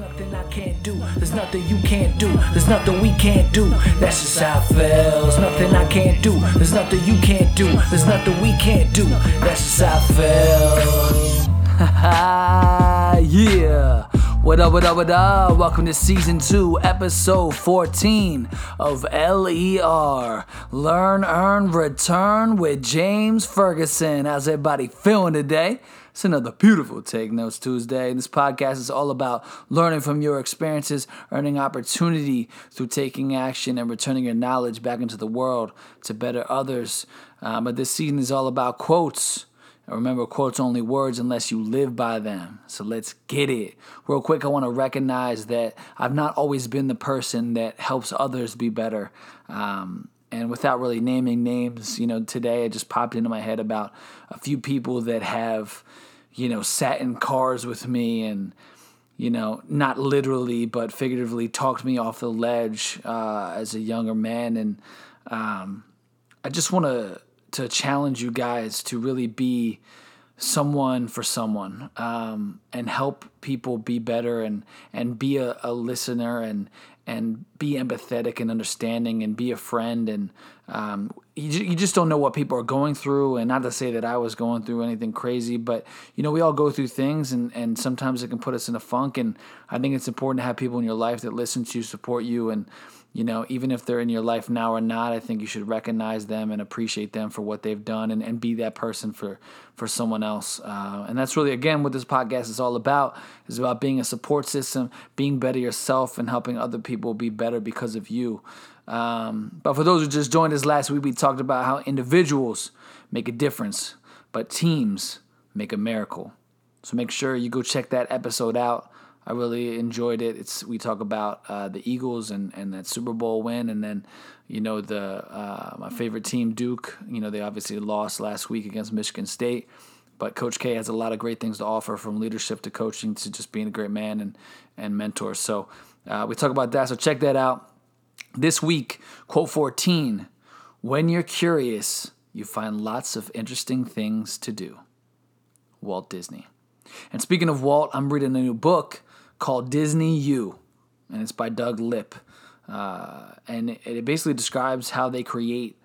Nothing I can't do. There's nothing you can't do. There's nothing we can't do. That's just how it feels. Nothing I can't do. There's nothing you can't do. There's nothing we can't do. That's just how it feels. yeah. What up, what up, what up? Welcome to season two, episode 14 of LER Learn, Earn, Return with James Ferguson. How's everybody feeling today? It's another beautiful Take Notes Tuesday. And This podcast is all about learning from your experiences, earning opportunity through taking action, and returning your knowledge back into the world to better others. Uh, but this season is all about quotes. And remember, quotes only words unless you live by them. So let's get it. Real quick, I want to recognize that I've not always been the person that helps others be better. Um, and without really naming names, you know, today it just popped into my head about a few people that have, you know, sat in cars with me and, you know, not literally but figuratively talked me off the ledge uh, as a younger man. And um, I just want to to challenge you guys to really be someone for someone um, and help people be better and and be a, a, listener and and be empathetic and understanding and be a friend and um, you, you just don't know what people are going through. And not to say that I was going through anything crazy but you know we all go through things and and sometimes it can put us in a funk. And I think it's important to have people in your life that listen to you support you and you know, even if they're in your life now or not, I think you should recognize them and appreciate them for what they've done and, and be that person for, for someone else. Uh, and that's really, again, what this podcast is all about, is about being a support system, being better yourself and helping other people be better because of you. Um, but for those who just joined us last week, we talked about how individuals make a difference, but teams make a miracle. So make sure you go check that episode out. I really enjoyed it. It's we talk about uh, the Eagles and, and that Super Bowl win, and then you know the uh, my favorite team Duke. You know they obviously lost last week against Michigan State, but Coach K has a lot of great things to offer from leadership to coaching to just being a great man and and mentor. So uh, we talk about that. So check that out. This week, quote fourteen: When you're curious, you find lots of interesting things to do. Walt Disney. And speaking of Walt, I'm reading a new book called Disney U, and it's by Doug Lipp. Uh, and it, it basically describes how they create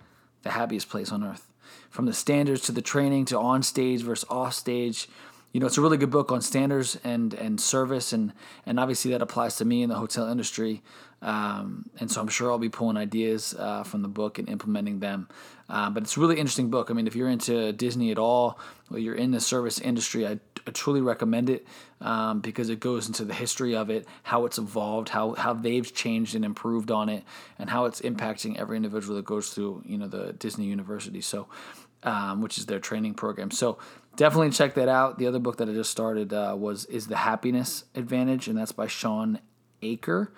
the happiest place on earth. From the standards to the training to on stage versus off stage. You know, it's a really good book on standards and, and service, and, and obviously that applies to me in the hotel industry. Um, and so I'm sure I'll be pulling ideas uh, from the book and implementing them. Uh, but it's a really interesting book. I mean, if you're into Disney at all, or you're in the service industry, I, I truly recommend it um, because it goes into the history of it, how it's evolved, how how they've changed and improved on it, and how it's impacting every individual that goes through you know the Disney University. So, um, which is their training program. So definitely check that out. The other book that I just started uh, was is the Happiness Advantage, and that's by Shawn Achor.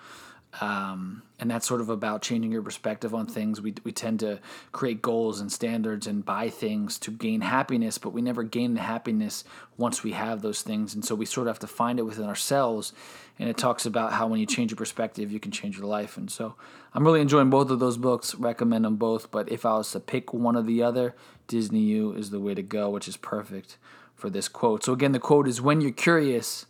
Um, and that's sort of about changing your perspective on things. We, we tend to create goals and standards and buy things to gain happiness, but we never gain the happiness once we have those things. And so we sort of have to find it within ourselves. And it talks about how when you change your perspective, you can change your life. And so I'm really enjoying both of those books, recommend them both. But if I was to pick one or the other, Disney U is the way to go, which is perfect for this quote. So again, the quote is When you're curious,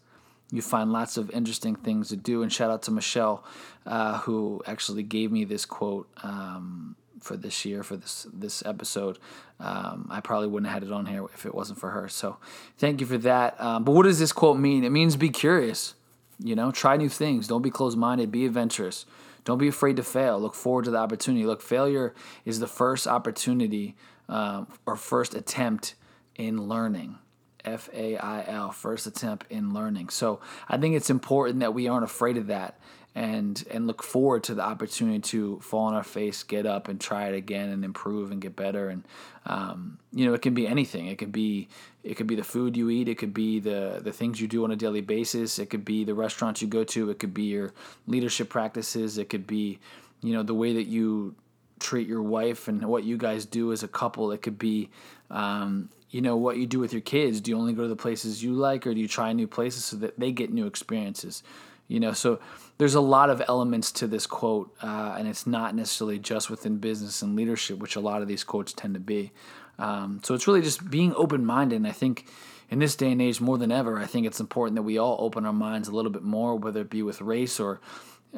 you find lots of interesting things to do. And shout out to Michelle, uh, who actually gave me this quote um, for this year for this this episode. Um, I probably wouldn't have had it on here if it wasn't for her. So thank you for that. Um, but what does this quote mean? It means be curious. You know, try new things. Don't be closed minded. Be adventurous. Don't be afraid to fail. Look forward to the opportunity. Look, failure is the first opportunity uh, or first attempt in learning. F A I L, first attempt in learning. So I think it's important that we aren't afraid of that and and look forward to the opportunity to fall on our face, get up, and try it again, and improve and get better. And um, you know, it can be anything. It could be it could be the food you eat. It could be the the things you do on a daily basis. It could be the restaurants you go to. It could be your leadership practices. It could be you know the way that you treat your wife and what you guys do as a couple. It could be um, you know what you do with your kids. Do you only go to the places you like or do you try new places so that they get new experiences? You know so there's a lot of elements to this quote uh, and it's not necessarily just within business and leadership which a lot of these quotes tend to be. Um, so it's really just being open-minded and i think in this day and age more than ever, I think it's important that we all open our minds a little bit more, whether it be with race or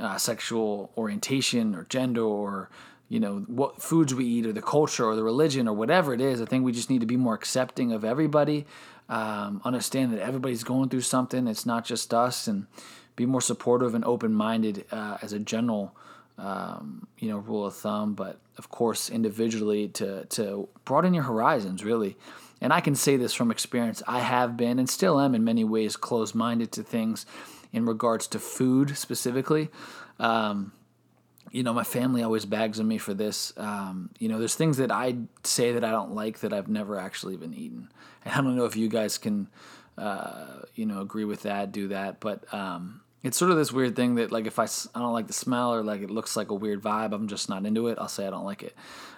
uh, sexual orientation or gender or you know what foods we eat or the culture or the religion or whatever it is. I think we just need to be more accepting of everybody. Um, understand that everybody's going through something. It's not just us, and be more supportive and open minded uh, as a general. Um, you know, rule of thumb, but of course, individually to to broaden your horizons, really. And I can say this from experience. I have been and still am in many ways closed minded to things in regards to food specifically. Um, you know, my family always bags on me for this. Um, you know, there's things that I say that I don't like that I've never actually been eaten. And I don't know if you guys can, uh, you know, agree with that, do that. But um, it's sort of this weird thing that, like, if I, I don't like the smell or like it looks like a weird vibe, I'm just not into it. I'll say I don't like it.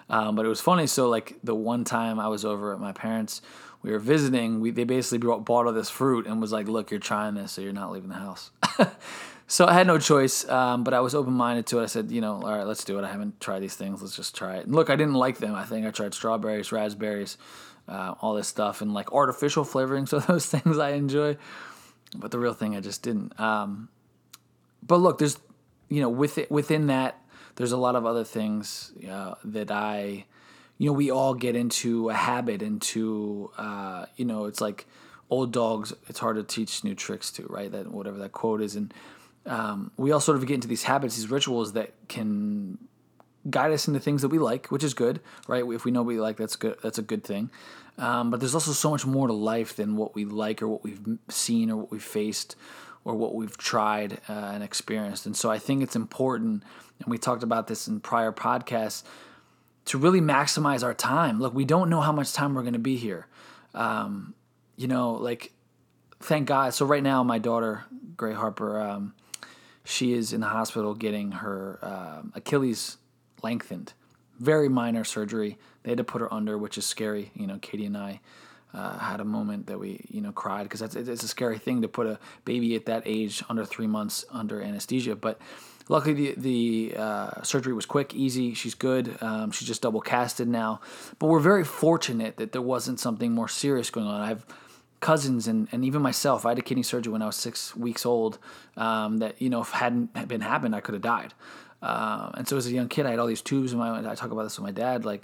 Um, but it was funny. So like the one time I was over at my parents, we were visiting. We they basically brought, bought all this fruit and was like, "Look, you're trying this, so you're not leaving the house." so I had no choice, um, but I was open minded to it. I said, you know, all right, let's do it. I haven't tried these things. Let's just try it. And look, I didn't like them. I think I tried strawberries, raspberries, uh, all this stuff, and like artificial flavorings of those things I enjoy. But the real thing, I just didn't. Um, but look, there's, you know, with it, within that there's a lot of other things uh, that I, you know, we all get into a habit, into, uh, you know, it's like old dogs, it's hard to teach new tricks to, right? That whatever that quote is. And um, we all sort of get into these habits, these rituals that can guide us into things that we like, which is good, right? If we know we like, that's good. That's a good thing. Um, but there's also so much more to life than what we like or what we've seen or what we've faced or what we've tried uh, and experienced. And so I think it's important, and we talked about this in prior podcasts, to really maximize our time. Look, we don't know how much time we're going to be here. Um, you know, like, thank God. So right now, my daughter, Gray Harper, um, she is in the hospital getting her uh, Achilles lengthened. Very minor surgery. They had to put her under, which is scary. You know, Katie and I uh, had a moment that we you know cried because that's it's a scary thing to put a baby at that age under three months under anesthesia. But luckily the the uh, surgery was quick, easy. She's good. Um, she's just double casted now. But we're very fortunate that there wasn't something more serious going on. I have cousins and, and even myself. I had a kidney surgery when I was six weeks old. Um, that you know if hadn't been happened, I could have died. Uh, and so as a young kid, I had all these tubes in my. I talk about this with my dad. Like,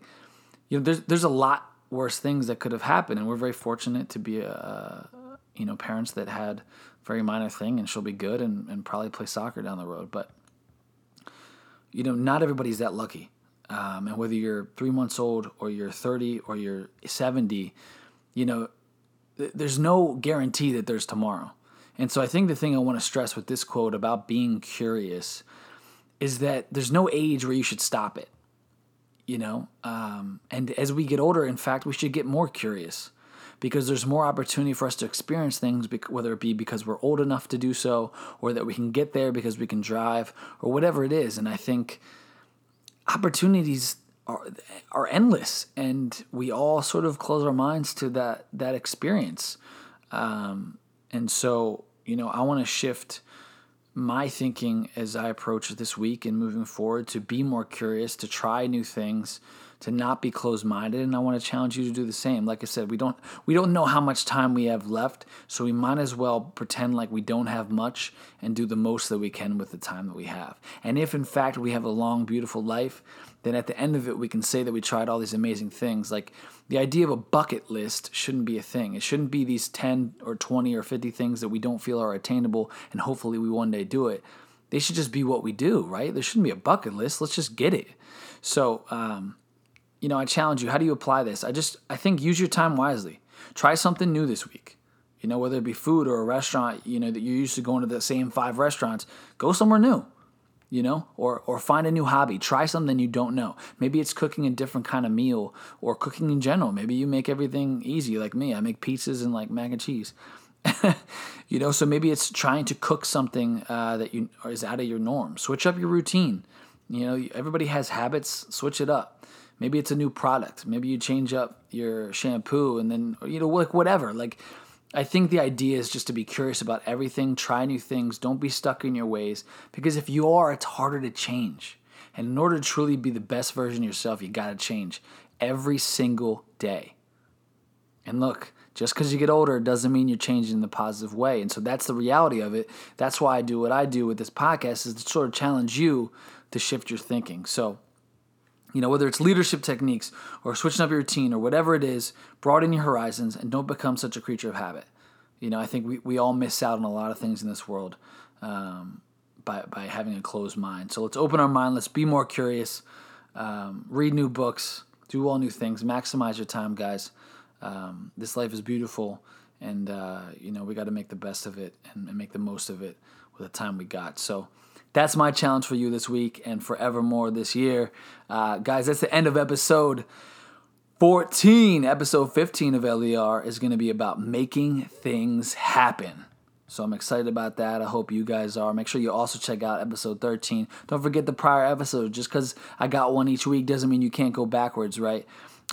you know, there's there's a lot worse things that could have happened. And we're very fortunate to be, a, you know, parents that had very minor thing, and she'll be good and, and probably play soccer down the road. But you know, not everybody's that lucky. Um, and whether you're three months old or you're 30 or you're 70, you know, th- there's no guarantee that there's tomorrow. And so I think the thing I want to stress with this quote about being curious is that there's no age where you should stop it you know um, and as we get older in fact we should get more curious because there's more opportunity for us to experience things whether it be because we're old enough to do so or that we can get there because we can drive or whatever it is. And i think opportunities are, are endless and we all sort of close our minds to that that experience. Um, and so you know i want to shift my thinking as I approach this week and moving forward to be more curious, to try new things, to not be closed-minded, and I want to challenge you to do the same. Like I said, we don't we don't know how much time we have left, so we might as well pretend like we don't have much and do the most that we can with the time that we have. And if in fact we have a long beautiful life, then at the end of it we can say that we tried all these amazing things. Like the idea of a bucket list shouldn't be a thing. It shouldn't be these 10 or 20 or 50 things that we don't feel are attainable and hopefully we one day do it. They should just be what we do, right? There shouldn't be a bucket list. Let's just get it. So, um, you know, I challenge you. How do you apply this? I just, I think use your time wisely. Try something new this week. You know, whether it be food or a restaurant, you know, that you're used to going to the same five restaurants, go somewhere new you know or or find a new hobby try something you don't know maybe it's cooking a different kind of meal or cooking in general maybe you make everything easy like me i make pizzas and like mac and cheese you know so maybe it's trying to cook something uh, that you is out of your norm switch up your routine you know everybody has habits switch it up maybe it's a new product maybe you change up your shampoo and then you know like whatever like I think the idea is just to be curious about everything, try new things, don't be stuck in your ways, because if you are, it's harder to change. And in order to truly be the best version of yourself, you got to change every single day. And look, Just because you get older doesn't mean you're changing in the positive way. And so that's the reality of it. That's why I do what I do with this podcast is to sort of challenge you to shift your thinking. So, you know, whether it's leadership techniques or switching up your routine or whatever it is, broaden your horizons and don't become such a creature of habit. You know, I think we, we all miss out on a lot of things in this world um, by, by having a closed mind. So let's open our mind. Let's be more curious. Um, read new books. Do all new things. Maximize your time, guys. Um, this life is beautiful, and uh, you know we got to make the best of it and, and, make the most of it with the time we got. So that's my challenge for you this week and forevermore this year, uh, guys. That's the end of episode 14. Episode 15 of LER is going to be about making things happen. So I'm excited about that. I hope you guys are. Make sure you also check out episode 13. Don't forget the prior episode. Just because I got one each week doesn't mean you can't go backwards, right?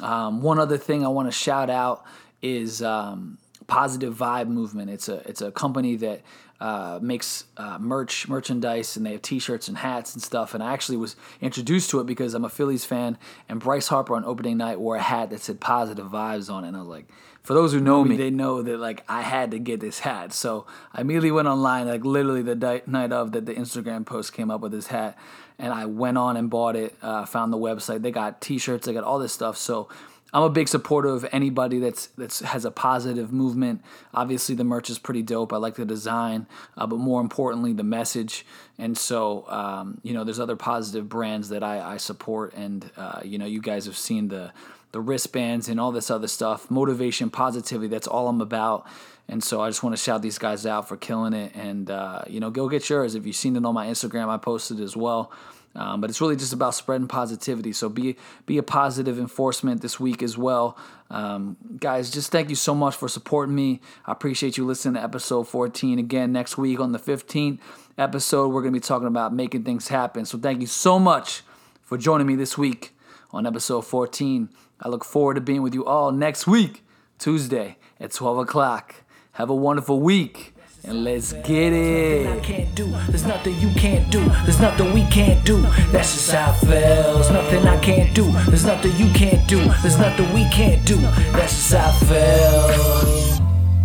Um, one other thing I want to shout out is um, Positive Vibe Movement. It's a it's a company that uh, makes uh, merch, merchandise, and they have T-shirts and hats and stuff. And I actually was introduced to it because I'm a Phillies fan, and Bryce Harper on opening night wore a hat that said "Positive Vibes" on it, and I was like, for those who know me, they know that like I had to get this hat. So I immediately went online, like literally the di- night of that the Instagram post came up with this hat, and I went on and bought it. Uh, found the website. They got T-shirts. They got all this stuff. So I'm a big supporter of anybody that's that's has a positive movement. Obviously, the merch is pretty dope. I like the design, uh, but more importantly, the message. And so, um, you know, there's other positive brands that I, I support, and uh, you know, you guys have seen the the wristbands and all this other stuff, motivation, positivity. That's all I'm about. And so I just want to shout these guys out for killing it. And uh, you know, go get yours. If you've seen it on my Instagram, I posted as well. Um, but it's really just about spreading positivity. So be be a positive enforcement this week as well, um, guys. Just thank you so much for supporting me. I appreciate you listening to episode 14 again next week on the 15th episode. We're gonna be talking about making things happen. So thank you so much for joining me this week on episode 14. I look forward to being with you all next week, Tuesday at 12 o'clock. Have a wonderful week. And let's get it. Nothing I can't do. There's nothing you can't do. There's nothing we can't do. That's just how it feels. Nothing I can't do. There's nothing you can't do. There's nothing we can't do. That's just how it feels.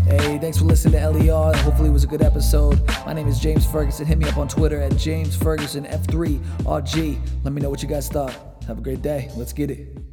Hey, thanks for listening to LER. Hopefully, it was a good episode. My name is James Ferguson. Hit me up on Twitter at James Ferguson F3RG. Let me know what you guys thought. Have a great day. Let's get it.